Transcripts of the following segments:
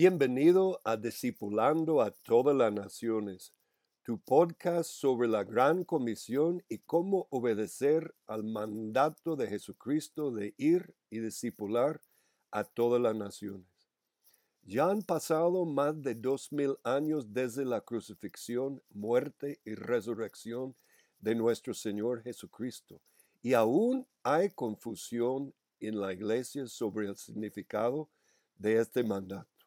Bienvenido a Discipulando a todas las naciones, tu podcast sobre la gran comisión y cómo obedecer al mandato de Jesucristo de ir y discipular a todas las naciones. Ya han pasado más de dos mil años desde la crucifixión, muerte y resurrección de nuestro Señor Jesucristo, y aún hay confusión en la iglesia sobre el significado de este mandato.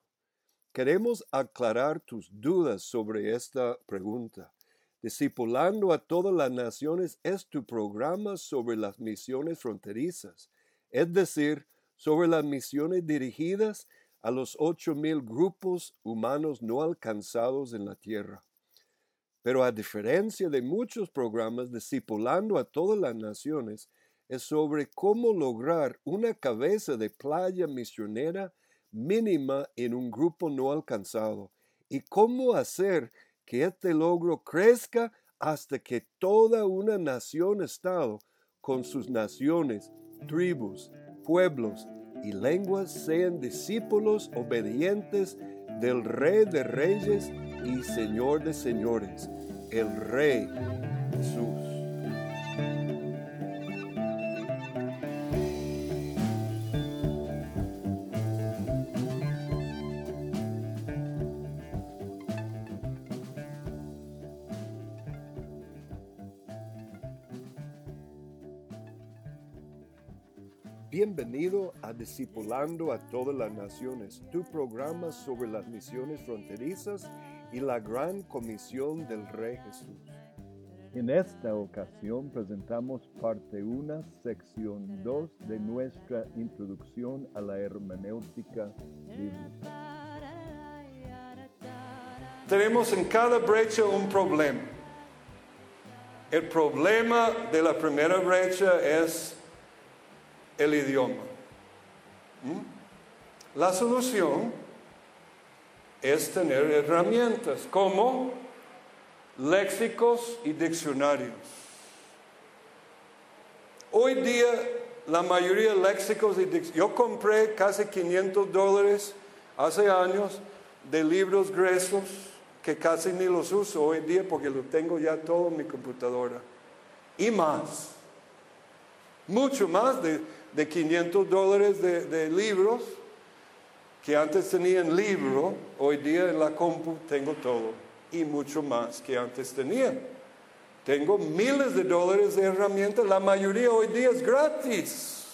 Queremos aclarar tus dudas sobre esta pregunta. Discipulando a todas las naciones es tu programa sobre las misiones fronterizas, es decir, sobre las misiones dirigidas a los ocho mil grupos humanos no alcanzados en la tierra. Pero a diferencia de muchos programas, discipulando a todas las naciones es sobre cómo lograr una cabeza de playa misionera mínima en un grupo no alcanzado y cómo hacer que este logro crezca hasta que toda una nación-estado con sus naciones, tribus, pueblos y lenguas sean discípulos obedientes del Rey de Reyes y Señor de Señores, el Rey Jesús. Bienvenido a Discipulando a todas las naciones, tu programa sobre las misiones fronterizas y la gran comisión del Rey Jesús. En esta ocasión presentamos parte 1, sección 2 de nuestra introducción a la hermenéutica bíblica. Tenemos en cada brecha un problema. El problema de la primera brecha es el idioma. ¿Mm? La solución es tener herramientas como léxicos y diccionarios. Hoy día la mayoría de léxicos y diccionarios, yo compré casi 500 dólares hace años de libros gruesos que casi ni los uso hoy día porque lo tengo ya todo en mi computadora. Y más, mucho más de de 500 dólares de, libros, que antes tenían libro, hoy día en la compu tengo todo y mucho más que antes tenía. Tengo miles de dólares de herramientas, la mayoría hoy día es gratis,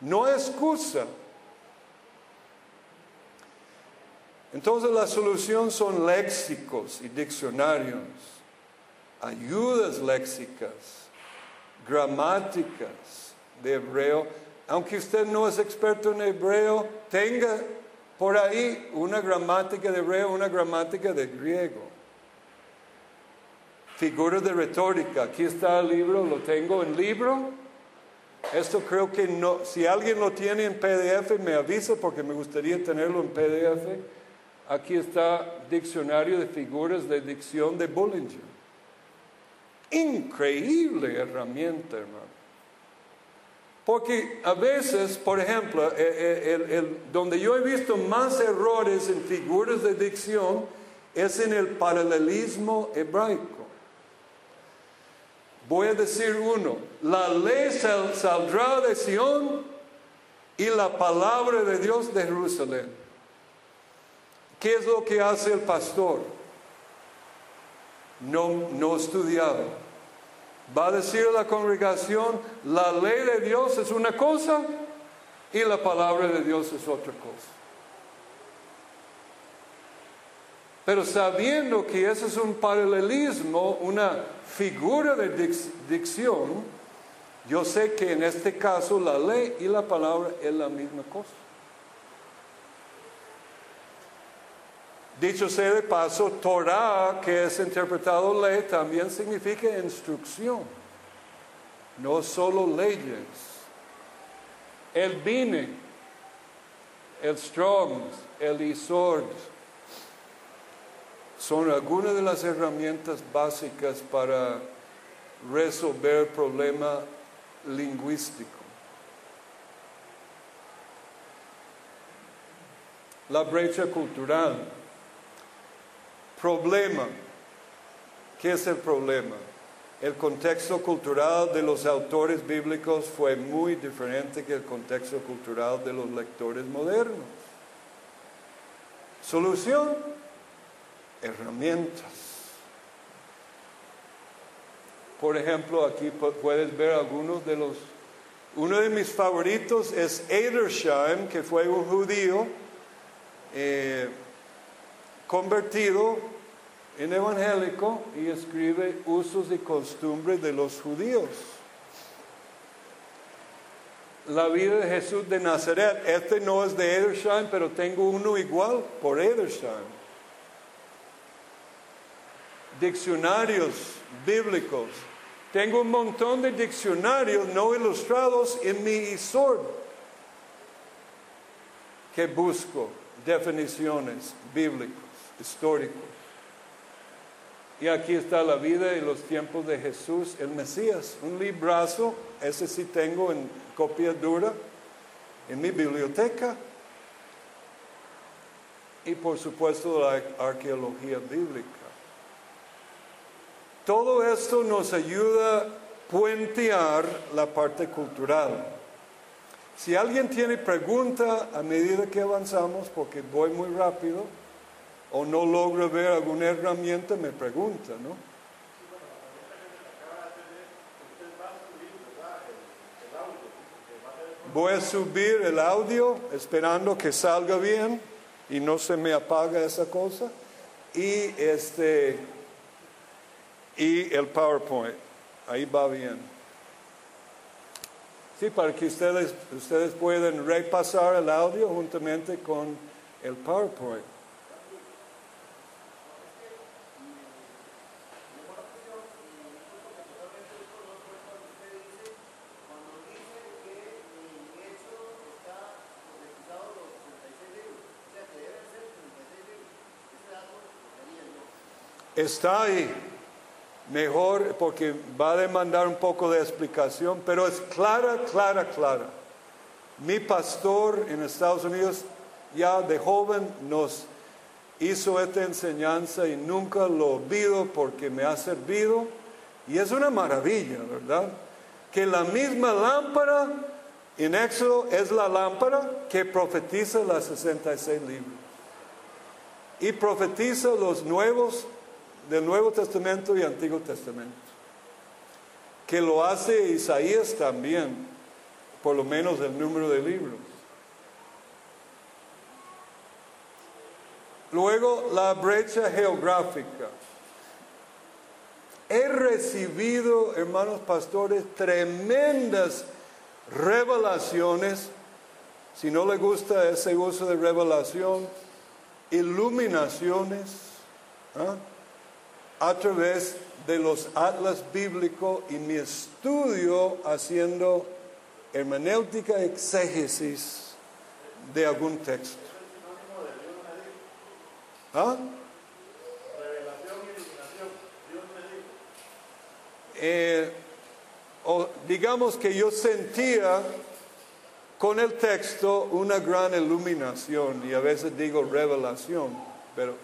no hay excusa. Entonces la solución son léxicos y diccionarios, ayudas léxicas, gramáticas, de hebreo. Aunque usted no es experto en hebreo, tenga por ahí una gramática de hebreo, una gramática de griego. Figuras de retórica. Aquí está el libro, lo tengo en libro. Esto creo que no, si alguien lo tiene en PDF, me avisa porque me gustaría tenerlo en PDF. Aquí está Diccionario de Figuras de Dicción de Bullinger. Increíble herramienta, hermano. Porque a veces, por ejemplo, eh, eh, donde yo he visto más errores en figuras de dicción es en el paralelismo hebraico. Voy a decir uno, la ley saldrá de Sión y la palabra de Dios de Jerusalén. ¿Qué es lo que hace el pastor? No, no estudiado va a decir la congregación, la ley de Dios es una cosa y la palabra de Dios es otra cosa. Pero sabiendo que eso es un paralelismo, una figura de dicción, yo sé que en este caso la ley y la palabra es la misma cosa. Dicho sea de paso, Torah, que es interpretado ley, también significa instrucción, no solo leyes. El Bine, el Strong, el Isord, son algunas de las herramientas básicas para resolver el problema lingüístico. la brecha cultural. Problema. ¿Qué es el problema? El contexto cultural de los autores bíblicos fue muy diferente que el contexto cultural de los lectores modernos. Solución, herramientas. Por ejemplo, aquí puedes ver algunos de los... Uno de mis favoritos es Edersheim, que fue un judío eh, convertido en evangélico y escribe usos y costumbres de los judíos. La vida de Jesús de Nazaret, este no es de Edersheim, pero tengo uno igual por Edersheim. Diccionarios bíblicos. Tengo un montón de diccionarios no ilustrados en mi ISOR que busco definiciones bíblicos, históricos. Y aquí está la vida y los tiempos de Jesús, el Mesías. Un librazo, ese sí tengo en copia dura, en mi biblioteca. Y por supuesto la arqueología bíblica. Todo esto nos ayuda a puentear la parte cultural. Si alguien tiene pregunta a medida que avanzamos, porque voy muy rápido, o no logro ver alguna herramienta, me pregunta, ¿no? Voy a subir el audio esperando que salga bien y no se me apaga esa cosa. Y este y el PowerPoint. Ahí va bien. Sí, para que ustedes, ustedes puedan repasar el audio juntamente con el PowerPoint. Está ahí. Mejor porque va a demandar un poco de explicación, pero es clara, clara, clara. Mi pastor en Estados Unidos ya de joven nos hizo esta enseñanza y nunca lo olvido porque me ha servido. Y es una maravilla, ¿verdad? Que la misma lámpara en Éxodo es la lámpara que profetiza las 66 libros. Y profetiza los nuevos del Nuevo Testamento y Antiguo Testamento. Que lo hace Isaías también, por lo menos el número de libros. Luego, la brecha geográfica. He recibido, hermanos pastores, tremendas revelaciones. Si no le gusta ese uso de revelación, iluminaciones. ¿ah? A través de los atlas bíblicos y mi estudio haciendo hermenéutica exégesis de algún texto. ¿Ah? Eh, o digamos que yo sentía con el texto una gran iluminación y a veces digo revelación, pero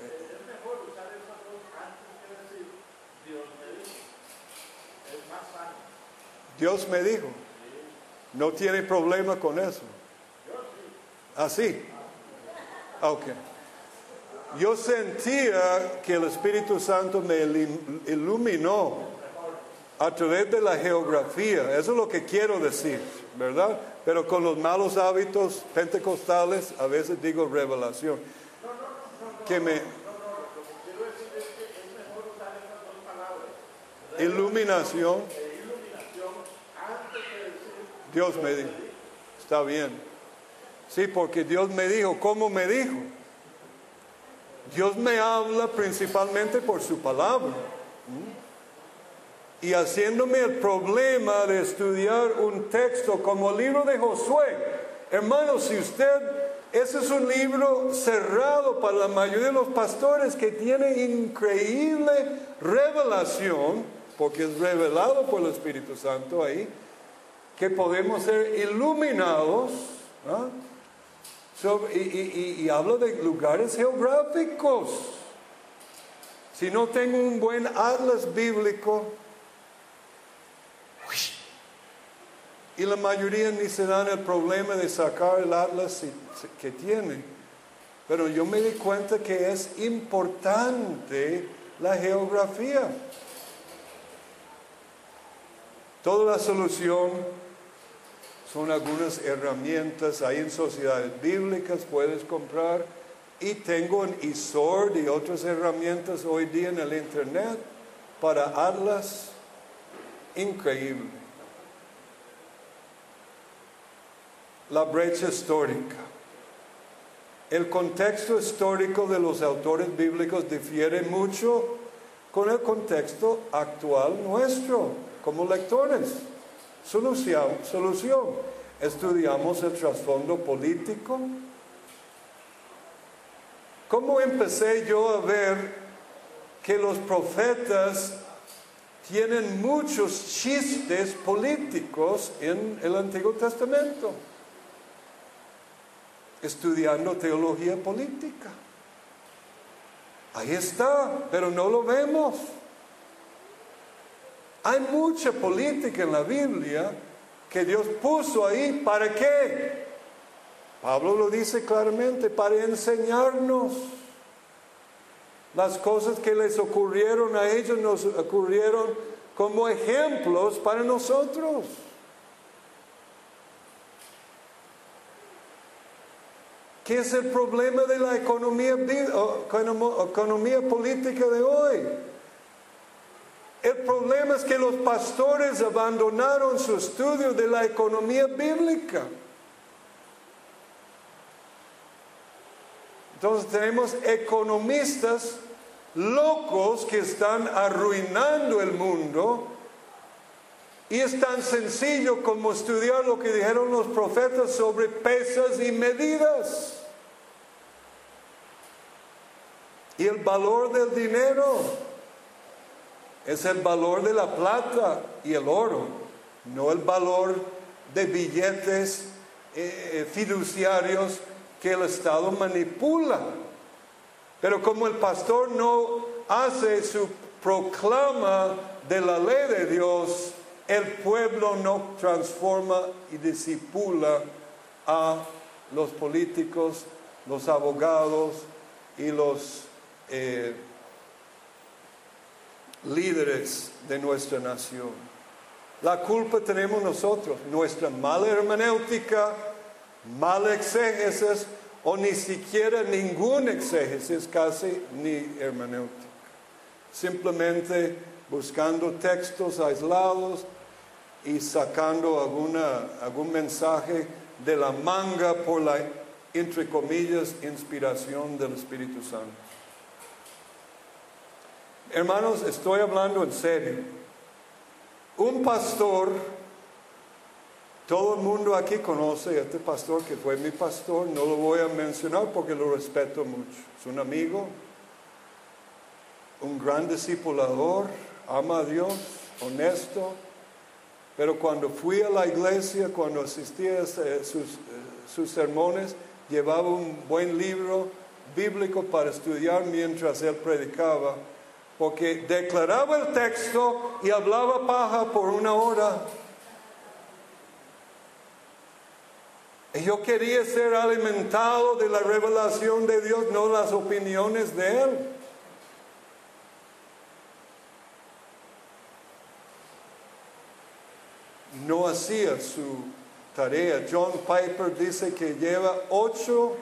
Dios me dijo. No tiene problema con eso. Así. Ok. Yo sentía que el Espíritu Santo me iluminó a través de la geografía. Eso es lo que quiero decir, ¿verdad? Pero con los malos hábitos pentecostales a veces digo revelación. Que me... Iluminación Dios me dijo, está bien. Sí, porque Dios me dijo, ¿cómo me dijo? Dios me habla principalmente por su palabra. Y haciéndome el problema de estudiar un texto como el libro de Josué. Hermano, si usted, ese es un libro cerrado para la mayoría de los pastores que tiene increíble revelación, porque es revelado por el Espíritu Santo ahí que podemos ser iluminados y, y- habla de lugares geográficos. Si no tengo un buen atlas bíblico, y la mayoría ni se dan el problema de sacar el atlas que tiene, pero yo me di cuenta que es importante la geografía. Toda la solución son algunas herramientas ahí en sociedades bíblicas puedes comprar y tengo un ISORD y otras herramientas hoy día en el internet para atlas increíble. La brecha histórica. El contexto histórico de los autores bíblicos difiere mucho con el contexto actual nuestro como lectores. Solución, solución. Estudiamos el trasfondo político. ¿Cómo empecé yo a ver que los profetas tienen muchos chistes políticos en el Antiguo Testamento? Estudiando teología política. Ahí está, pero no lo vemos. Hay mucha política en la Biblia que Dios puso ahí. ¿Para qué? Pablo lo dice claramente, para enseñarnos. Las cosas que les ocurrieron a ellos nos ocurrieron como ejemplos para nosotros. ¿Qué es el problema de la economía, economo- economía política de hoy? El problema es que los pastores abandonaron su estudio de la economía bíblica. Entonces tenemos economistas locos que están arruinando el mundo y es tan sencillo como estudiar lo que dijeron los profetas sobre pesas y medidas. Y el valor del dinero es el valor de la plata y el oro, no el valor de billetes eh, fiduciarios que el Estado manipula. Pero como el pastor no hace su proclama de la ley de Dios, el pueblo no transforma y disipula a los políticos, los abogados y los eh, líderes de nuestra nación. La culpa tenemos nosotros, nuestra mala hermenéutica, mala exégesis o ni siquiera ningún exégesis, casi ni hermenéutica. Simplemente buscando textos aislados y sacando alguna, algún mensaje de la manga por la, entre comillas, inspiración del Espíritu Santo. Hermanos, estoy hablando en serio. Un pastor, todo el mundo aquí conoce a este pastor que fue mi pastor, no lo voy a mencionar porque lo respeto mucho. Es un amigo, un gran discipulador, ama a Dios, honesto, pero cuando fui a la iglesia, cuando asistía a eh, eh, sus sermones, llevaba un buen libro bíblico para estudiar mientras él predicaba porque declaraba el texto y hablaba paja por una hora. Y yo quería ser alimentado de la revelación de Dios, no las opiniones de Él. No hacía su tarea. John Piper dice que lleva ocho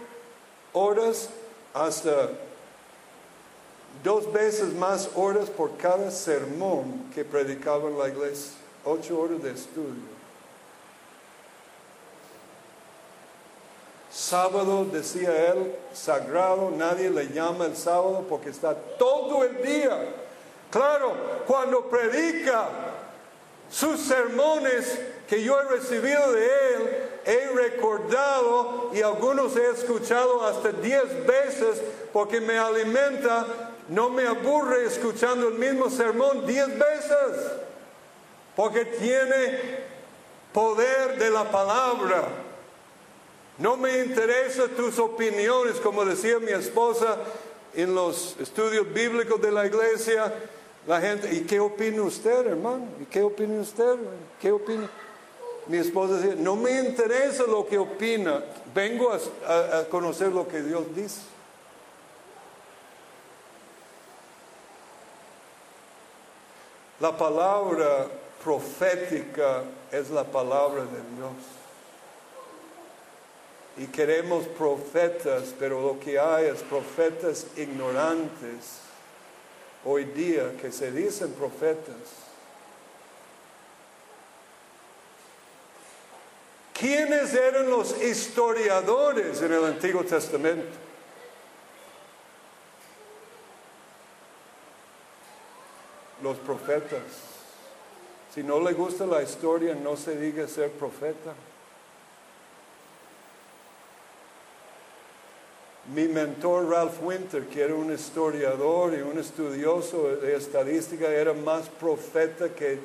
horas hasta dos veces más horas por cada sermón que predicaba en la iglesia, ocho horas de estudio. Sábado, decía él, sagrado, nadie le llama el sábado porque está todo el día. Claro, cuando predica sus sermones que yo he recibido de él, he recordado y algunos he escuchado hasta diez veces porque me alimenta no me aburre escuchando el mismo sermón diez veces, porque tiene poder de la palabra. No me interesan tus opiniones, como decía mi esposa en los estudios bíblicos de la iglesia. La gente, ¿y qué opina usted, hermano? ¿Y qué opina usted? ¿Qué opina? Mi esposa decía, no me interesa lo que opina, vengo a, a conocer lo que Dios dice. La palabra profética es la palabra de Dios. Y queremos profetas, pero lo que hay es profetas ignorantes hoy día que se dicen profetas. ¿Quiénes eran los historiadores en el Antiguo Testamento? Los profetas. Si no le gusta la historia, no se diga ser profeta. Mi mentor Ralph Winter, que era un historiador y un estudioso de estadística, era más profeta que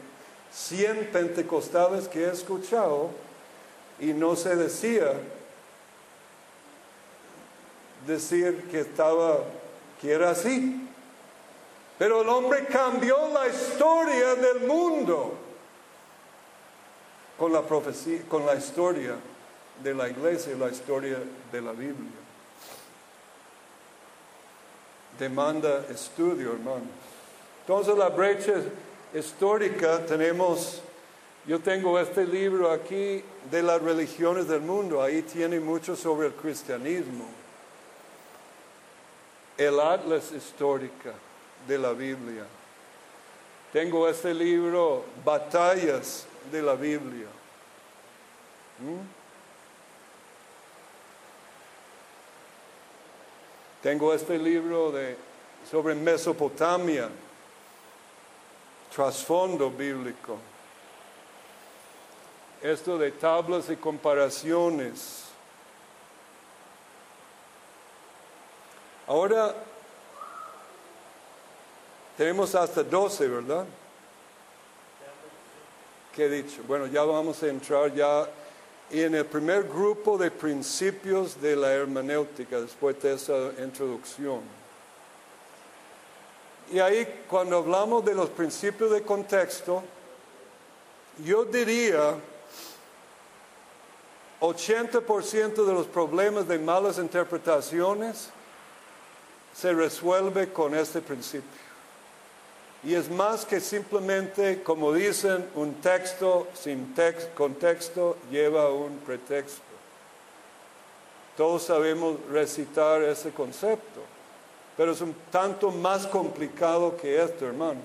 100 pentecostales que he escuchado y no se decía decir que estaba, que era así. Pero el hombre cambió la historia del mundo con la profecía, con la historia de la iglesia y la historia de la Biblia. Demanda estudio, hermanos. Entonces la brecha histórica tenemos, yo tengo este libro aquí de las religiones del mundo, ahí tiene mucho sobre el cristianismo. El atlas histórica de la Biblia. Tengo este libro, Batallas de la Biblia. ¿Mm? Tengo este libro de, sobre Mesopotamia, trasfondo bíblico. Esto de tablas y comparaciones. Ahora tenemos hasta 12, ¿verdad? ¿Qué he dicho? Bueno, ya vamos a entrar ya en el primer grupo de principios de la hermenéutica después de esa introducción. Y ahí cuando hablamos de los principios de contexto, yo diría 80% de los problemas de malas interpretaciones se resuelve con este principio. Y es más que simplemente, como dicen, un texto sin contexto lleva un pretexto. Todos sabemos recitar ese concepto, pero es un tanto más complicado que esto, hermanos.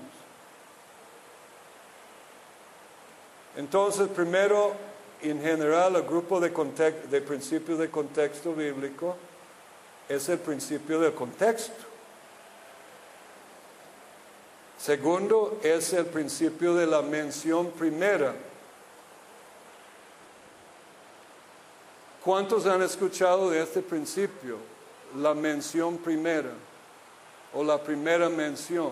Entonces, primero, en general, el grupo de, de principios de contexto bíblico es el principio del contexto. Segundo es el principio de la mención primera. ¿Cuántos han escuchado de este principio? La mención primera o la primera mención.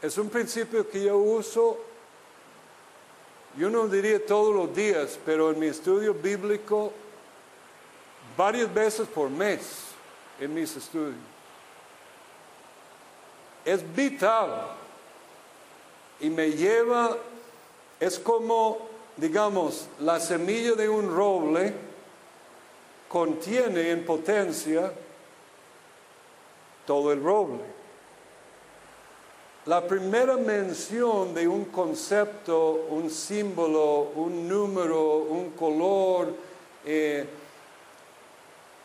Es un principio que yo uso, yo no diría todos los días, pero en mi estudio bíblico varias veces por mes en mis estudios es vital y me lleva, es como, digamos, la semilla de un roble contiene en potencia todo el roble. La primera mención de un concepto, un símbolo, un número, un color, eh,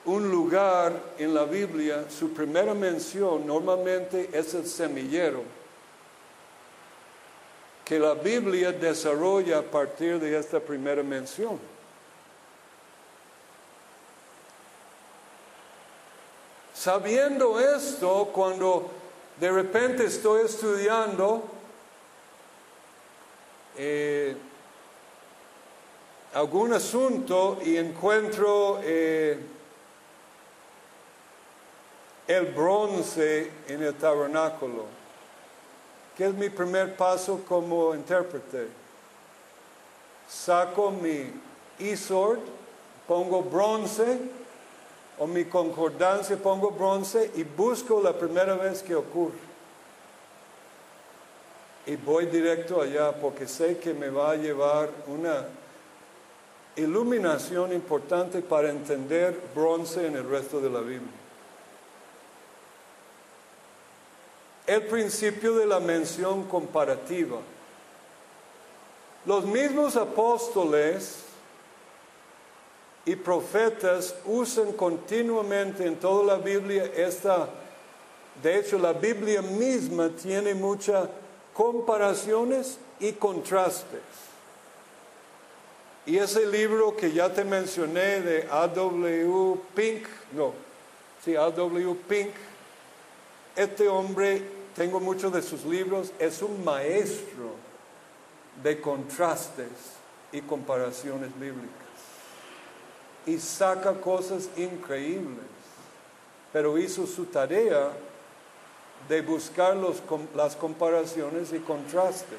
un lugar en la Biblia, su primera mención normalmente es el semillero, que la Biblia desarrolla a partir de esta primera mención. Sabiendo esto, cuando de repente estoy estudiando eh, algún asunto y encuentro eh, el bronce en el tabernáculo, que es mi primer paso como intérprete. saco mi e-sword, pongo bronce, o mi concordancia pongo bronce y busco la primera vez que ocurre. Y voy directo allá porque sé que me va a llevar una iluminación importante para entender bronce en el resto de la Biblia. El principio de la mención comparativa. Los mismos apóstoles y profetas usan continuamente en toda la Biblia esta, de hecho la Biblia misma tiene muchas comparaciones y contrastes. Y ese libro que ya te mencioné de A.W. Pink, no, sí, A.W. Pink, este hombre, tengo muchos de sus libros, es un maestro de contrastes y comparaciones bíblicas. Y saca cosas increíbles, pero hizo su tarea de buscar los, las comparaciones y contrastes.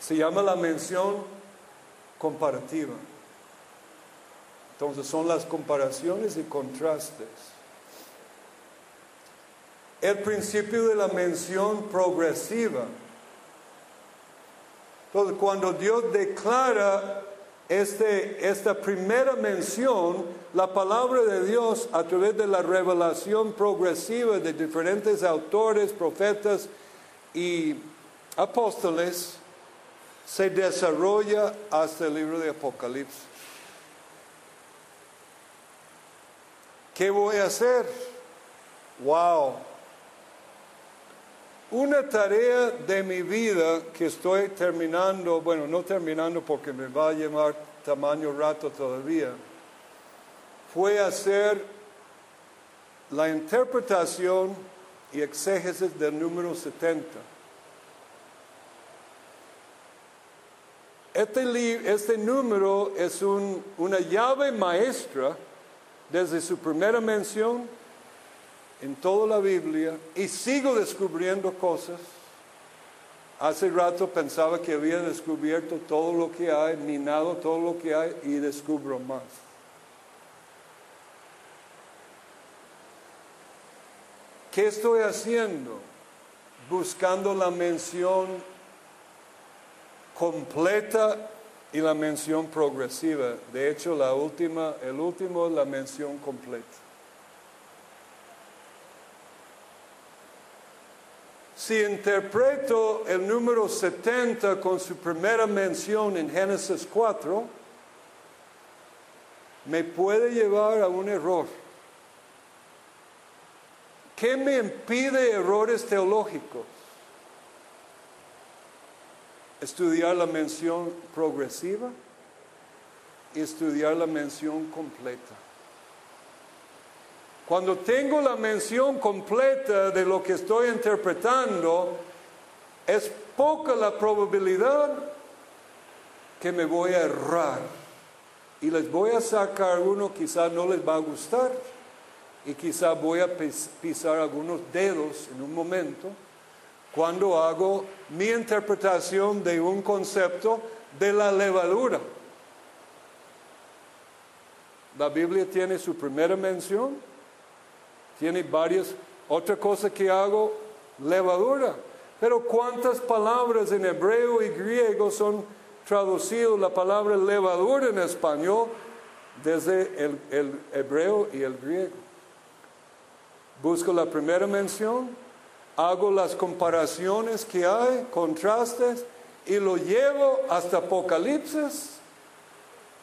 Se llama la mención comparativa. Entonces son las comparaciones y contrastes. El principio de la mención progresiva. Entonces cuando Dios declara este, esta primera mención, la palabra de Dios a través de la revelación progresiva de diferentes autores, profetas y apóstoles, se desarrolla hasta el libro de Apocalipsis. ¿Qué voy a hacer? Wow. Una tarea de mi vida que estoy terminando, bueno, no terminando porque me va a llevar tamaño rato todavía, fue hacer la interpretación y exégesis del número 70. Este, este número es una llave maestra desde su primera mención en toda la Biblia y sigo descubriendo cosas. Hace rato pensaba que había descubierto todo lo que hay, minado todo lo que hay y descubro más. ¿Qué estoy haciendo? Buscando la mención completa y la mención progresiva. De hecho, la última, el último es la mención completa. Si interpreto el número 70 con su primera mención en Génesis 4, me puede llevar a un error. ¿Qué me impide errores teológicos? estudiar la mención progresiva y estudiar la mención completa. Cuando tengo la mención completa de lo que estoy interpretando, es poca la probabilidad que me voy a errar. Y les voy a sacar uno, quizás no les va a gustar, y quizás voy a pisar algunos dedos en un momento cuando hago mi interpretación de un concepto de la levadura. La Biblia tiene su primera mención, tiene varias, otra cosa que hago, levadura. Pero ¿cuántas palabras en hebreo y griego son traducidas la palabra levadura en español desde el, el hebreo y el griego? Busco la primera mención, hago las comparaciones que hay, contrastes, y lo llevo hasta Apocalipsis,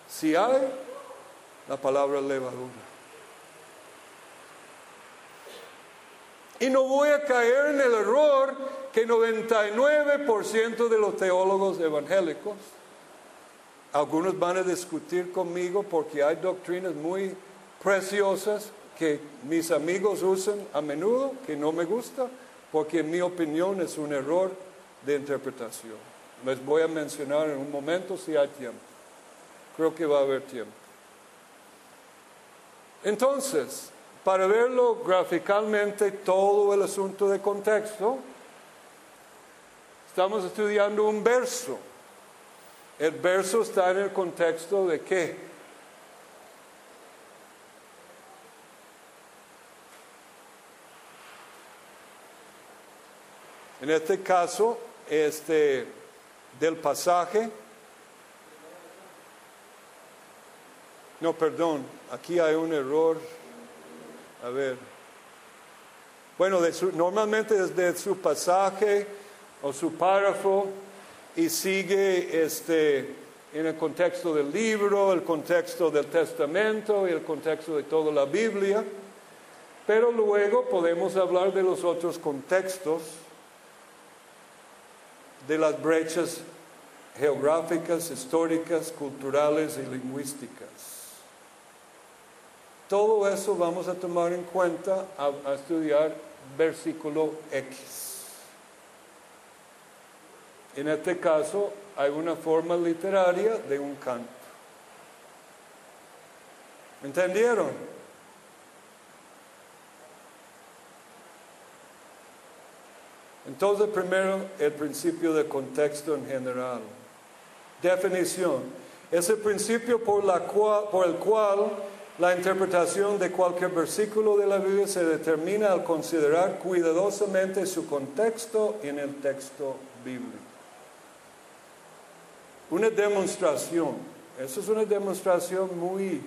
si hay la palabra levadura. Y no voy a caer en el error que 99% de los teólogos evangélicos, algunos van a discutir conmigo porque hay doctrinas muy preciosas que mis amigos usan a menudo, que no me gusta, porque en mi opinión es un error de interpretación. Les voy a mencionar en un momento si hay tiempo. Creo que va a haber tiempo. Entonces, para verlo graficalmente todo el asunto de contexto, estamos estudiando un verso. El verso está en el contexto de qué? En este caso, este del pasaje. No, perdón, aquí hay un error. A ver. Bueno, de su- normalmente desde su pasaje o su párrafo y sigue este, en el contexto del libro, el contexto del testamento y el contexto de toda la Biblia. Pero luego podemos hablar de los otros contextos, de las brechas geográficas, históricas, culturales y lingüísticas. Todo eso vamos a tomar en cuenta a, estudiar versículo X. En este caso hay una forma literaria de un canto. ¿Entendieron? Entonces, primero, el principio de contexto en general. Definición. Es el principio por el cual la interpretación de cualquier versículo de la Biblia se determina al considerar cuidadosamente su contexto en el texto bíblico. Una demostración. Eso es una demostración muy,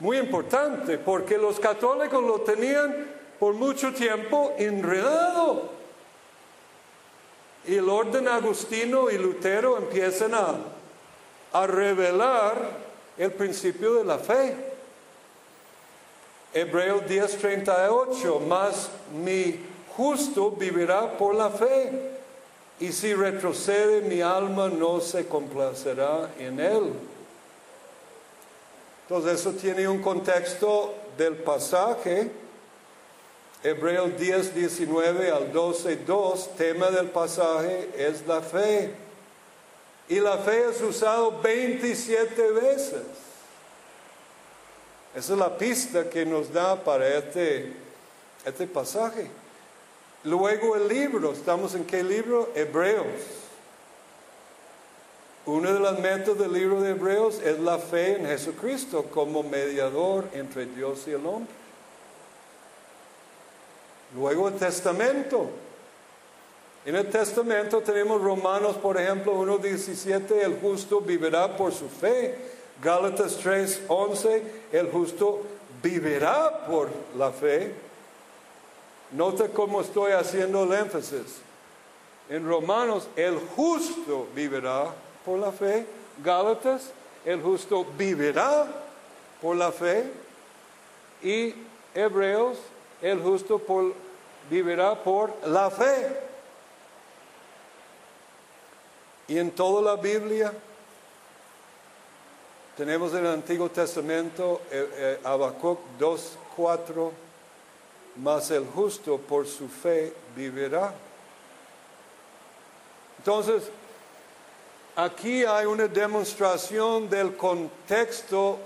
muy importante porque los católicos lo tenían por mucho tiempo enredado. Y el orden agustino y Lutero empiezan a, a revelar el principio de la fe. Hebreos 10:38, más mi justo vivirá por la fe, y si retrocede mi alma no se complacerá en él. Entonces eso tiene un contexto del pasaje. Hebreos 10, 19 al 12, 2, tema del pasaje es la fe. Y la fe es usado 27 veces. Esa es la pista que nos da para este, este pasaje. Luego el libro, ¿estamos en qué libro? Hebreos. Una de las metas del libro de Hebreos es la fe en Jesucristo como mediador entre Dios y el hombre. Luego el testamento. En el testamento tenemos Romanos, por ejemplo, 1.17, el justo vivirá por su fe. Gálatas 3.11, el justo vivirá por la fe. Nota cómo estoy haciendo el énfasis. En Romanos, el justo vivirá por la fe. Gálatas, el justo vivirá por la fe. Y Hebreos, el justo por- vivirá por la fe. Y en toda la Biblia tenemos en el Antiguo Testamento eh, eh, Habacuc 2.4, mas el justo por su fe vivirá. Entonces, aquí hay una demostración del contexto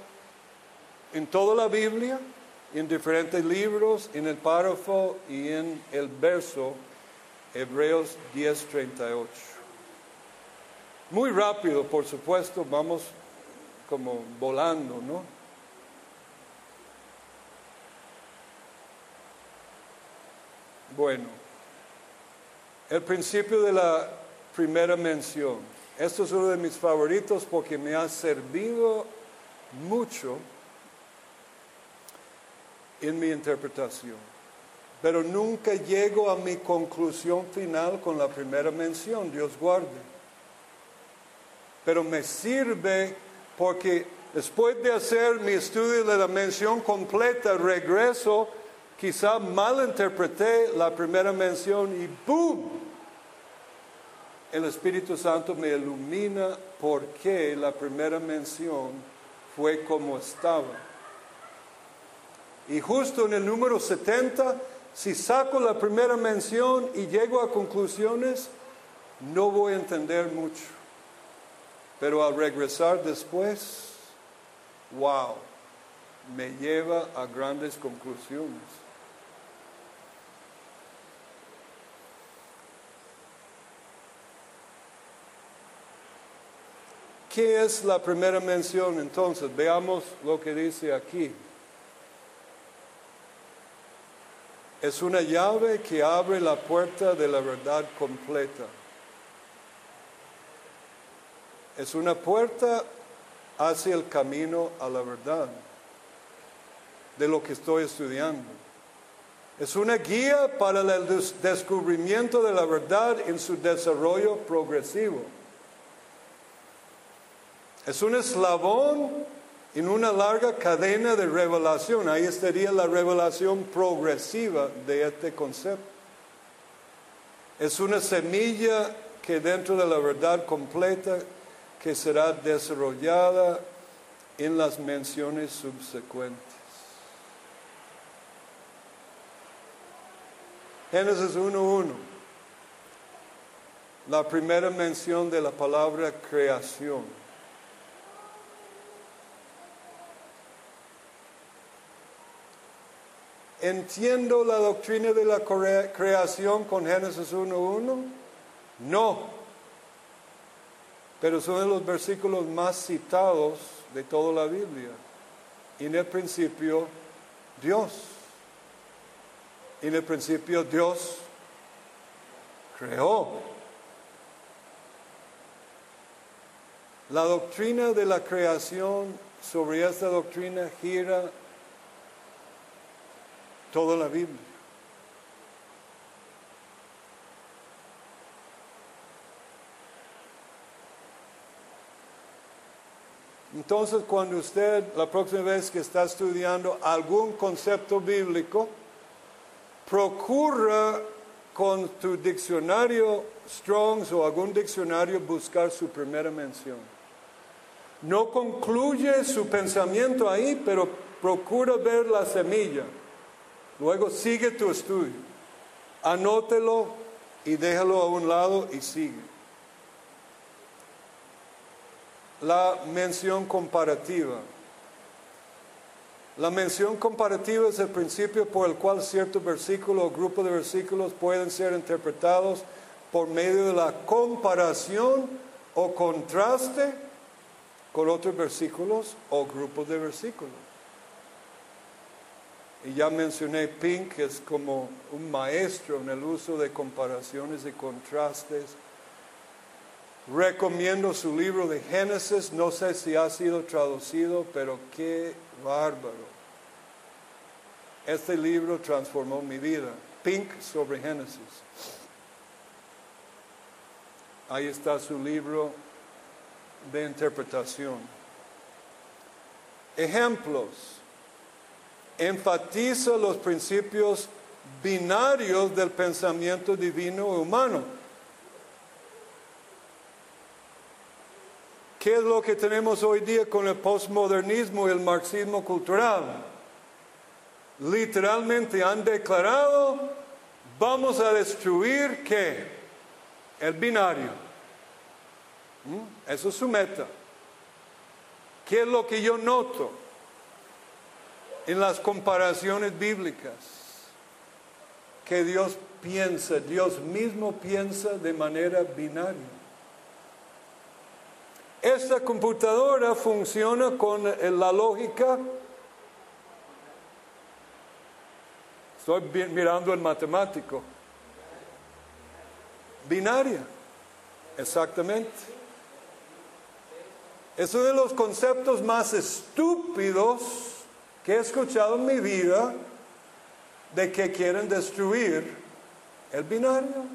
en toda la Biblia, en diferentes libros, en el párrafo y en el verso, Hebreos 10:38. Muy rápido, por supuesto, vamos como volando, ¿no? Bueno, el principio de la primera mención. Esto es uno de mis favoritos porque me ha servido mucho en mi interpretación. Pero nunca llego a mi conclusión final con la primera mención, Dios guarde. Pero me sirve porque después de hacer mi estudio de la mención completa, regreso, quizá malinterpreté la primera mención y ¡boom! El Espíritu Santo me ilumina por qué la primera mención fue como estaba. Y justo en el número 70, si saco la primera mención y llego a conclusiones, no voy a entender mucho. Pero al regresar después, wow, me lleva a grandes conclusiones. ¿Qué es la primera mención entonces? Veamos lo que dice aquí. Es una llave que abre la puerta de la verdad completa. Es una puerta hacia el camino a la verdad de lo que estoy estudiando. Es una guía para el des- descubrimiento de la verdad en su desarrollo progresivo. Es un eslabón en una larga cadena de revelación. Ahí estaría la revelación progresiva de este concepto. Es una semilla que dentro de la verdad completa que será desarrollada en las menciones subsecuentes. Génesis 1.1. La primera mención de la palabra creación. ¿Entiendo la doctrina de la crea- creación con Génesis 1.1? No. Pero son de los versículos más citados de toda la Biblia. En el principio, Dios. En el principio, Dios creó. La doctrina de la creación, sobre esta doctrina gira toda la Biblia. Entonces, cuando usted, la próxima vez que está estudiando algún concepto bíblico, procura con tu diccionario Strongs o algún diccionario buscar su primera mención. No concluye su pensamiento ahí, pero procura ver la semilla. Luego sigue tu estudio. Anótelo y déjalo a un lado y sigue. La mención comparativa. La mención comparativa es el principio por el cual ciertos versículos o grupos de versículos pueden ser interpretados por medio de la comparación o contraste con otros versículos o grupos de versículos. Y ya mencioné Pink, que es como un maestro en el uso de comparaciones y contrastes. Recomiendo su libro de Génesis, no sé si ha sido traducido, pero qué bárbaro. Este libro transformó mi vida. Pink sobre Génesis. Ahí está su libro de interpretación. Ejemplos. Enfatiza los principios binarios del pensamiento divino y humano. ¿Qué es lo que tenemos hoy día con el postmodernismo y el marxismo cultural? Literalmente han declarado, vamos a destruir qué? El binario. ¿Mm? Eso es su meta. ¿Qué es lo que yo noto en las comparaciones bíblicas? Que Dios piensa, Dios mismo piensa de manera binaria. Esta computadora funciona con la lógica. Estoy mirando el matemático. Binaria. Exactamente. Es uno de los conceptos más estúpidos que he escuchado en mi vida de que quieren destruir el binario.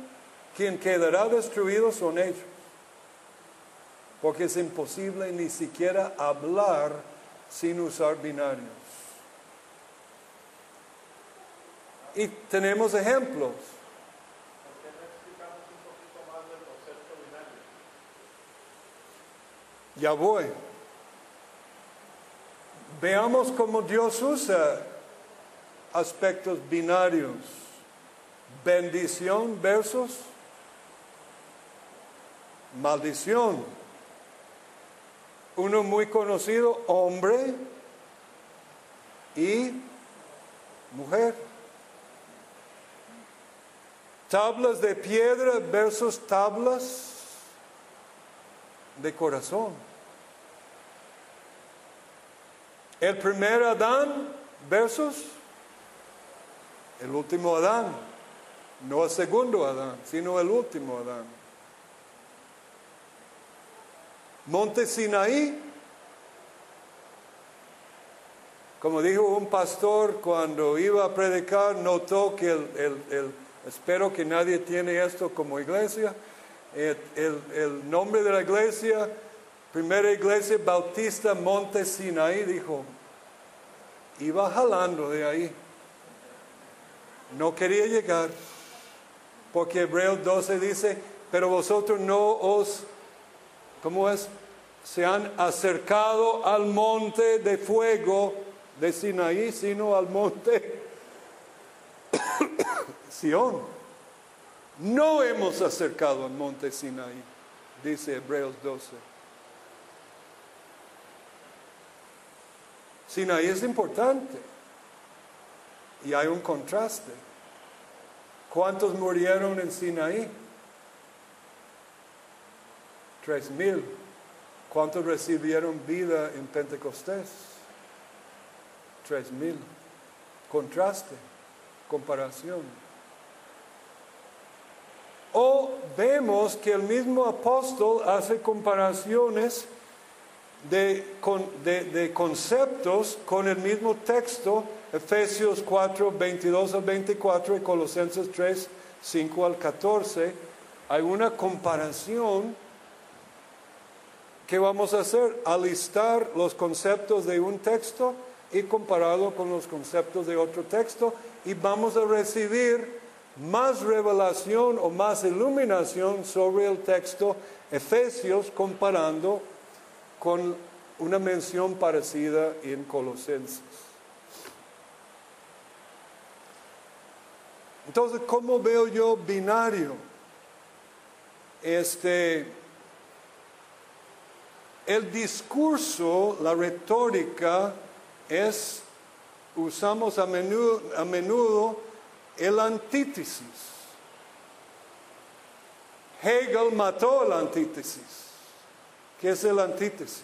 Quien quedará destruido son ellos porque es imposible ni siquiera hablar sin usar binarios. Y tenemos ejemplos. Ya voy. Veamos cómo Dios usa aspectos binarios. Bendición versus maldición uno muy conocido, hombre y mujer. Tablas de piedra versus tablas de corazón. El primer Adán versus el último Adán. No el segundo Adán, sino el último Adán. Monte Sinaí, como dijo un pastor cuando iba a predicar, notó que el, espero que nadie tiene esto como iglesia, el, nombre de la iglesia, primera iglesia bautista Monte Sinaí, dijo, iba jalando de ahí. No quería llegar, porque Hebreos 12 dice, pero vosotros no os, ¿cómo es? Se han acercado al monte de fuego de Sinaí, sino al monte Sión. No hemos acercado al monte Sinaí, dice Hebreos 12. Sinaí es importante y hay un contraste. ¿Cuántos murieron en Sinaí? Tres mil. ¿Cuántos recibieron vida en Pentecostés? Tres mil. Contraste, comparación. O vemos que el mismo apóstol hace comparaciones de, conceptos con el mismo texto, Efesios 4, 22 al 24 y Colosenses 3, 5 al 14. Hay una comparación que vamos a hacer, alistar los conceptos de un texto y compararlo con los conceptos de otro texto y vamos a recibir más revelación o más iluminación sobre el texto Efesios comparando con una mención parecida en Colosenses. Entonces, ¿cómo veo yo binario? Este, el discurso, la retórica es, usamos a menudo, el antítesis. Hegel mató la antítesis. ¿Qué es el antítesis?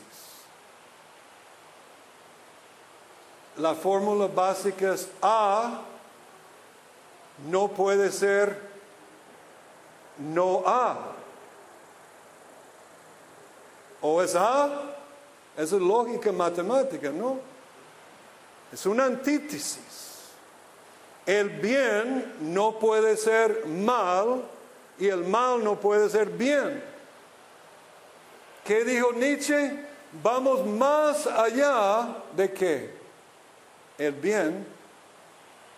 La fórmula básica es A no puede ser no A. O es A, es lógica matemática, ¿no? Es una antítesis. El bien no puede ser mal y el mal no puede ser bien. ¿Qué dijo Nietzsche? Vamos más allá de qué? El bien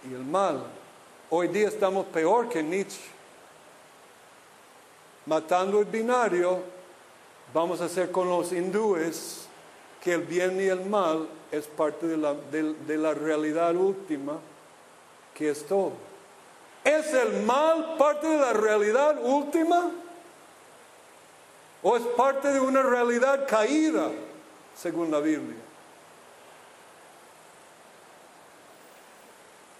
y el mal. Hoy día estamos peor que Nietzsche. Matando el binario, vamos a hacer con los hindúes que el bien y el mal es parte de la, de la realidad última, que es todo. ¿Es el mal parte de la realidad última? o es parte de una realidad caída, según la Biblia.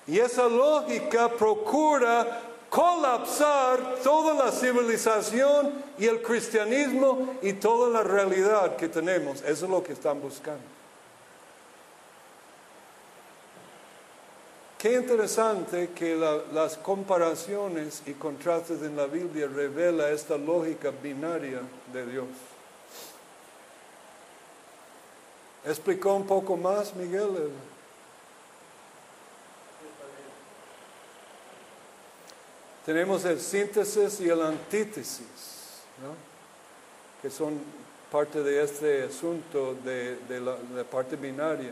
Y esa lógica procura colapsar toda la civilización y el cristianismo y toda la realidad que tenemos. Eso es lo que están buscando. Qué interesante que las comparaciones y contrastes en la Biblia revela esta lógica binaria de Dios. ¿Explicó un poco más, Miguel? Tenemos el síntesis y el antítesis, que son parte de este asunto de, la parte binaria.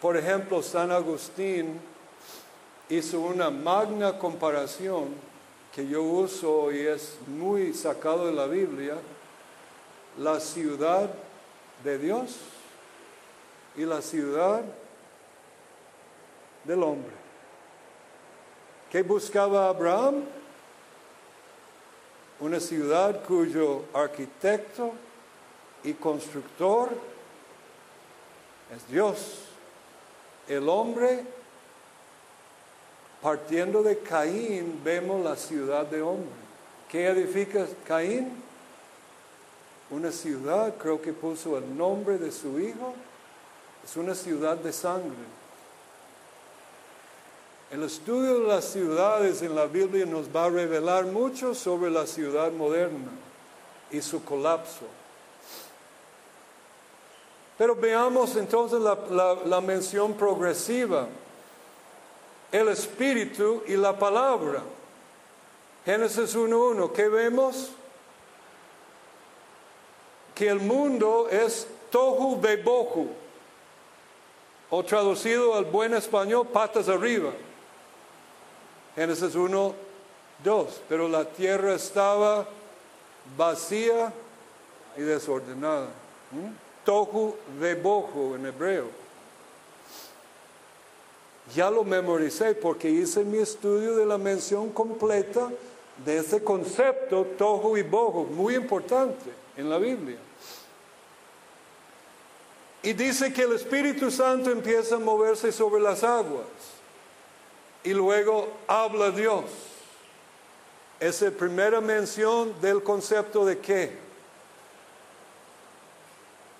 Por ejemplo, San Agustín hizo una magna comparación que yo uso y es muy sacado de la Biblia, la ciudad de Dios y la ciudad del hombre. ¿Qué buscaba Abraham? Una ciudad cuyo arquitecto y constructor es Dios el hombre, partiendo de Caín, vemos la ciudad de hombre. ¿Qué edifica Caín? una ciudad, creo que puso el nombre de su hijo, es una ciudad de sangre. El estudio de las ciudades en la Biblia nos va a revelar mucho sobre la ciudad moderna y su colapso. Pero veamos entonces la, mención progresiva, el espíritu y la palabra. Génesis 1.1, ¿qué vemos? Que el mundo es tohu bebohu, o traducido al buen español, patas arriba. Génesis 1, 2. Pero la tierra estaba vacía y desordenada. ¿Mm? Tohu vebohu en hebreo. Ya lo memoricé porque hice mi estudio de la mención completa de ese concepto tohu y bohu, muy importante en la Biblia. Y dice que el Espíritu Santo empieza a moverse sobre las aguas. Y luego habla Dios. Esa primera mención del concepto de qué?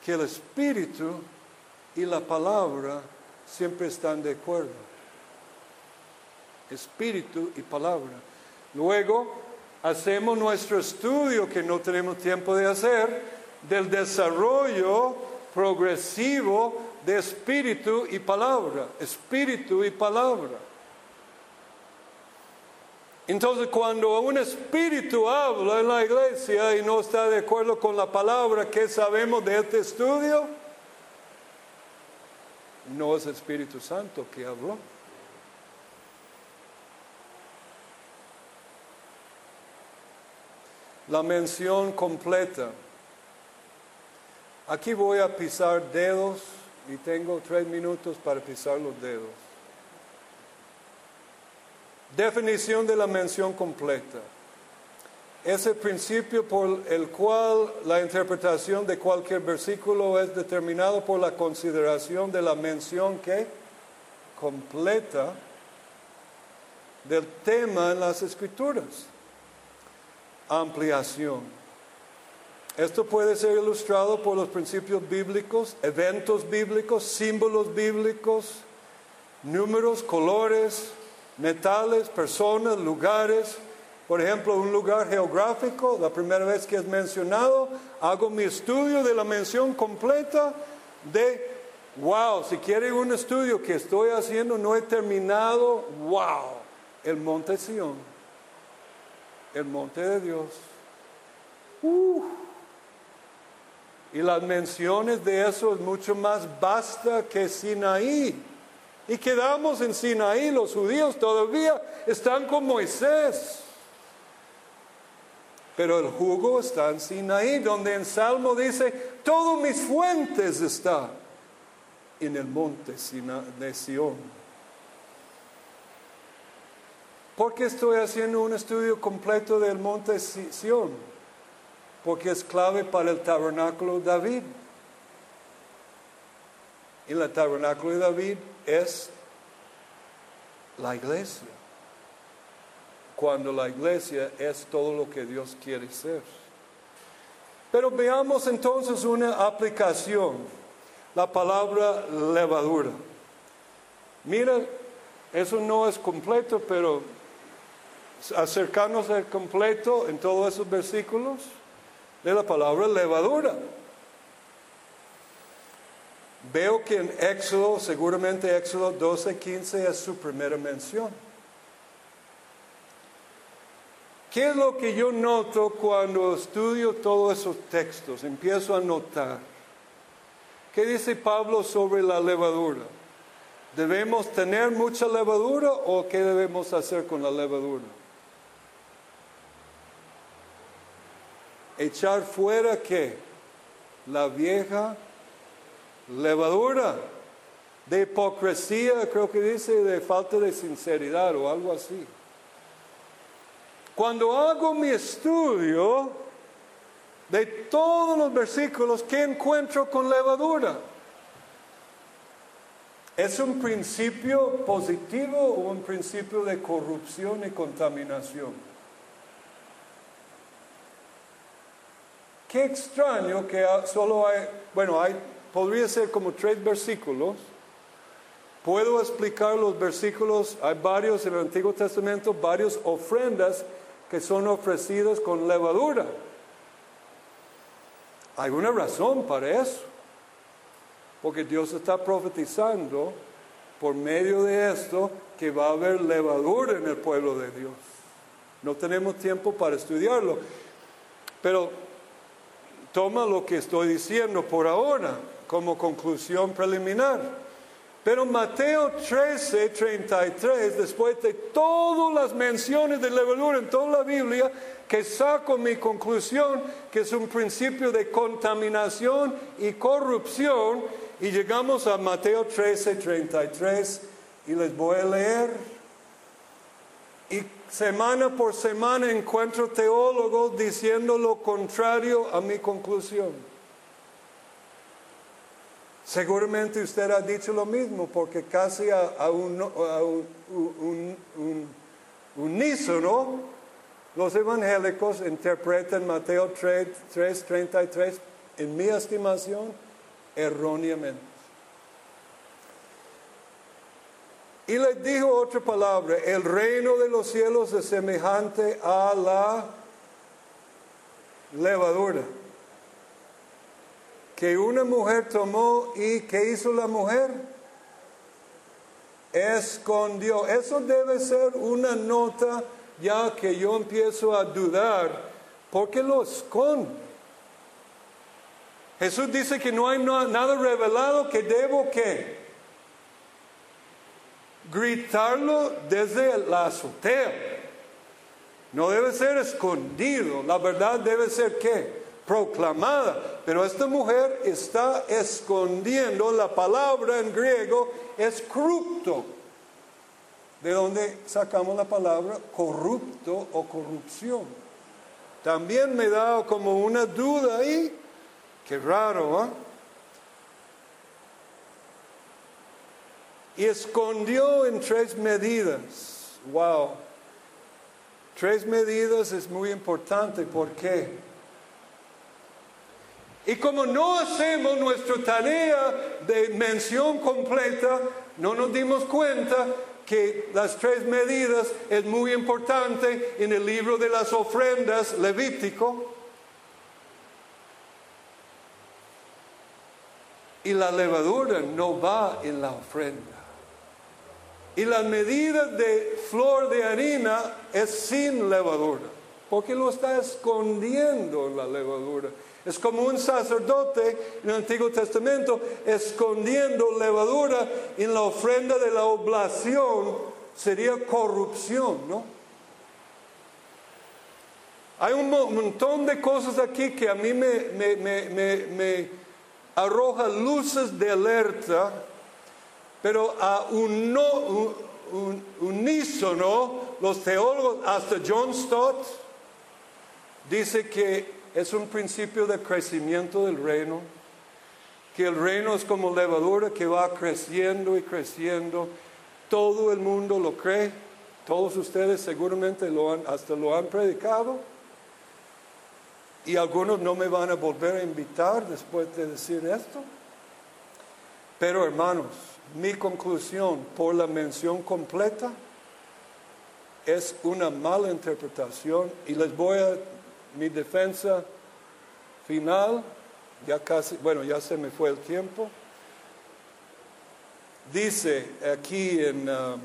Que el Espíritu y la palabra siempre están de acuerdo. Espíritu y palabra. Luego hacemos nuestro estudio que no tenemos tiempo de hacer del desarrollo progresivo de espíritu y palabra. Espíritu y palabra. Entonces cuando un espíritu habla en la iglesia y no está de acuerdo con la palabra, ¿qué sabemos de este estudio? No es Espíritu Santo que habló. La mención completa. Aquí voy a pisar dedos y tengo tres minutos para pisar los dedos. Definición de la mención completa. Es el principio por el cual la interpretación de cualquier versículo es determinado por la consideración de la mención que completa del tema en las escrituras. Ampliación. Esto puede ser ilustrado por los principios bíblicos, eventos bíblicos, símbolos bíblicos, números, colores, metales, personas, lugares. Por ejemplo, un lugar geográfico, la primera vez que es mencionado, hago mi estudio de la mención completa de, wow, si quieren un estudio que estoy haciendo, no he terminado, wow, el monte Sion, el monte de Dios. Uh. y las menciones de eso es mucho más vasta que Sinaí. Y quedamos en Sinaí, los judíos todavía están con Moisés. Pero el jugo está en Sinaí, donde en Salmo dice, todas mis fuentes están en el monte de Sión. ¿Por qué estoy haciendo un estudio completo del monte Sión? Porque es clave para el tabernáculo de David. En el tabernáculo de David es la iglesia. Cuando la iglesia es todo lo que Dios quiere ser. Pero veamos entonces una aplicación, la palabra levadura. Mira, eso no es completo, pero acercarnos al completo en todos esos versículos de la palabra levadura. Veo que en Éxodo, seguramente Éxodo 12, 15 es su primera mención. ¿Qué es lo que yo noto cuando estudio todos esos textos? Empiezo a notar. ¿Qué dice Pablo sobre la levadura? ¿Debemos tener mucha levadura o qué debemos hacer con la levadura? Echar fuera qué? La vieja levadura, de hipocresía, creo que dice, de falta de sinceridad o algo así. Cuando hago mi estudio de todos los versículos, ¿qué encuentro con levadura? ¿Es un principio positivo o un principio de corrupción y contaminación? Qué extraño que solo hay, bueno, hay, podría ser como tres versículos. Puedo explicar los versículos, hay varios en el Antiguo Testamento, varias ofrendas que son ofrecidas con levadura. Hay una razón para eso, porque Dios está profetizando por medio de esto que va a haber levadura en el pueblo de Dios. No tenemos tiempo para estudiarlo, pero toma lo que estoy diciendo por ahora como conclusión preliminar. Pero Mateo 13, 33, después de todas las menciones de levadura en toda la Biblia, que saco mi conclusión que es un principio de contaminación y corrupción, y llegamos a Mateo 13, 33, y les voy a leer. Y semana por semana encuentro teólogos diciendo lo contrario a mi conclusión. Seguramente usted ha dicho lo mismo, porque casi a, un, un, unísono los evangélicos interpretan Mateo 3, 33, en mi estimación, erróneamente. Y les dijo otra palabra, el reino de los cielos es semejante a la levadura que una mujer tomó y ¿qué hizo la mujer? Escondió. Eso debe ser una nota ya que yo empiezo a dudar, porque lo esconde. Jesús dice que no hay nada revelado que debo que gritarlo desde la azotea. No debe ser escondido. La verdad debe ser que proclamada. Pero esta mujer está escondiendo la palabra en griego es corrupto. De donde sacamos la palabra corrupto o corrupción. También me da como una duda ahí. Qué raro, ¿eh? y escondió en tres medidas. Wow. Tres medidas es muy importante. ¿Por qué? Y como no hacemos nuestra tarea de mención completa, no nos dimos cuenta que las tres medidas es muy importante en el libro de las ofrendas levítico. Y la levadura no va en la ofrenda. Y la medida de flor de harina es sin levadura, porque lo está escondiendo la levadura. Es como un sacerdote en el Antiguo Testamento escondiendo levadura en la ofrenda de la oblación, sería corrupción, ¿no? Hay un montón de cosas aquí que a mí me, me, arroja luces de alerta pero a un, no, unísono, los teólogos, hasta John Stott, dice que es un principio de crecimiento del reino, que el reino es como levadura que va creciendo y creciendo. Todo el mundo lo cree, todos ustedes seguramente lo han, hasta lo han predicado. Y algunos no me van a volver a invitar después de decir esto. Pero hermanos, mi conclusión por la mención completa es una mala interpretación y les voy a mi defensa final, ya casi, bueno, ya se me fue el tiempo. Dice aquí en um,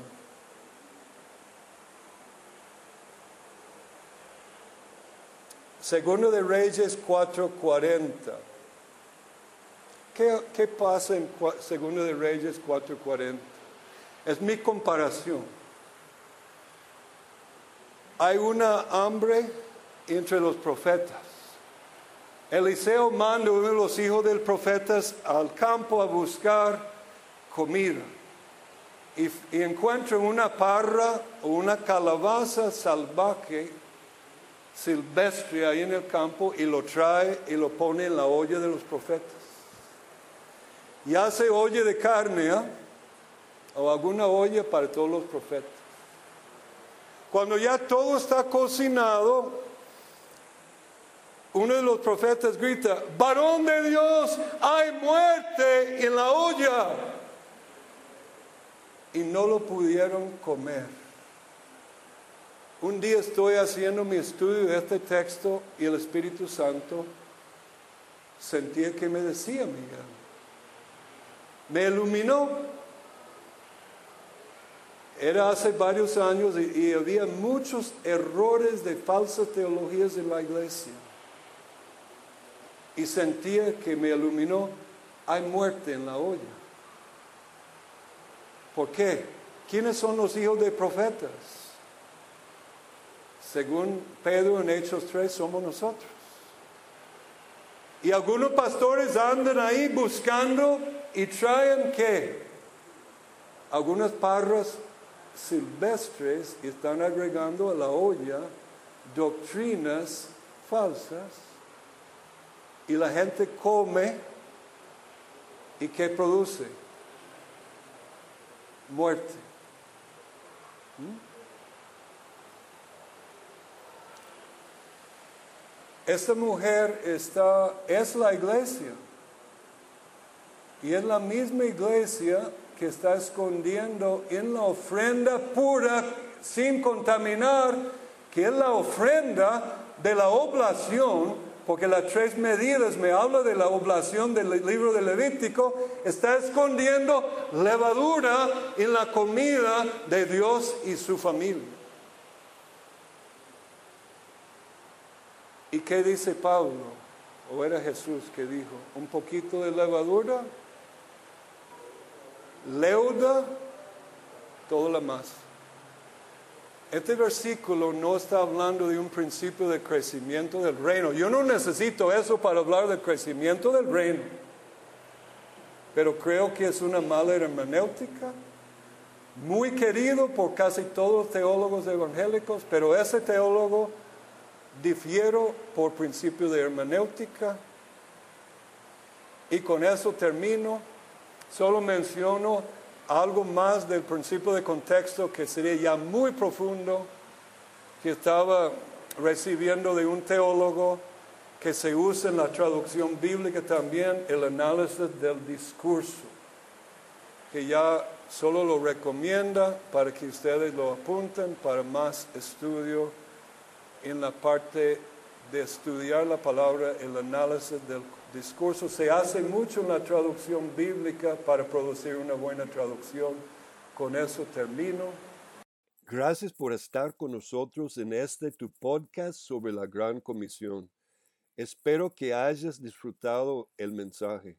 Segundo de Reyes 440. ¿Qué, pasa en Segundo de Reyes 4:40? Es mi comparación. Hay una hambre entre los profetas. Eliseo manda a uno de los hijos del profeta al campo a buscar comida y, encuentra una parra o una calabaza salvaje silvestre ahí en el campo y lo trae y lo pone en la olla de los profetas y hace olla de carne ¿ah? o alguna olla para todos los profetas. Cuando ya todo está cocinado, uno de los profetas grita, varón de Dios, hay muerte en la olla. Y no lo pudieron comer. Un día estoy haciendo mi estudio de este texto y el Espíritu Santo sentía que me decía, Miguel, me iluminó. Era hace varios años y, y había muchos errores de falsas teologías en la iglesia. Y sentía que me iluminó, hay muerte en la olla. ¿Por qué? ¿Quiénes son los hijos de profetas? Según Pedro en Hechos 3, somos nosotros. Y algunos pastores andan ahí buscando y traen qué? Algunas parras silvestres están agregando a la olla doctrinas falsas y la gente come y ¿qué produce? Muerte. ¿Mm? Esta mujer está, es la iglesia. Y es la misma iglesia que está escondiendo en la ofrenda pura, sin contaminar, que es la ofrenda de la oblación, porque las tres medidas me habla de la oblación del libro de Levítico, está escondiendo levadura en la comida de Dios y su familia. ¿Y qué dice Pablo? ¿O era Jesús que dijo? Un poquito de levadura, leuda, todo lo más. Este versículo no está hablando de un principio de crecimiento del reino. Yo no necesito eso para hablar del crecimiento del reino. Pero creo que es una mala hermenéutica, muy querido por casi todos los teólogos evangélicos, pero ese teólogo difiero por principio de hermenéutica y con eso termino. Solo menciono algo más del principio de contexto que sería ya muy profundo, que estaba recibiendo de un teólogo que se usa en la traducción bíblica también, el análisis del discurso, que ya solo lo recomienda para que ustedes lo apunten para más estudio en la parte de estudiar la palabra, el análisis del discurso. Se hace mucho en la traducción bíblica para producir una buena traducción. Con eso termino. Gracias por estar con nosotros en este tu podcast sobre la Gran Comisión. Espero que hayas disfrutado el mensaje.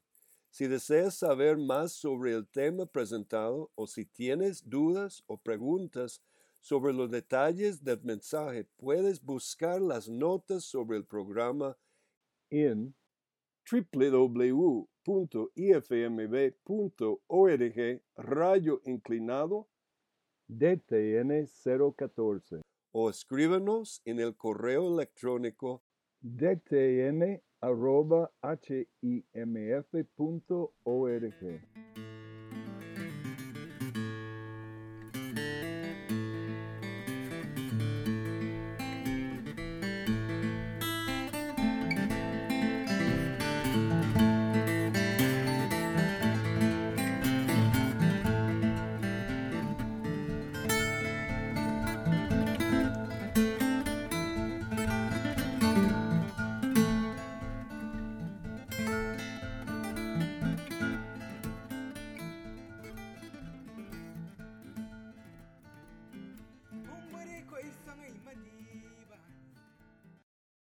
Si deseas saber más sobre el tema presentado o si tienes dudas o preguntas, sobre los detalles del mensaje, puedes buscar las notas sobre el programa en www.ifmb.org rayo inclinado DTN 014 o escríbanos en el correo electrónico DTN arroba himf.org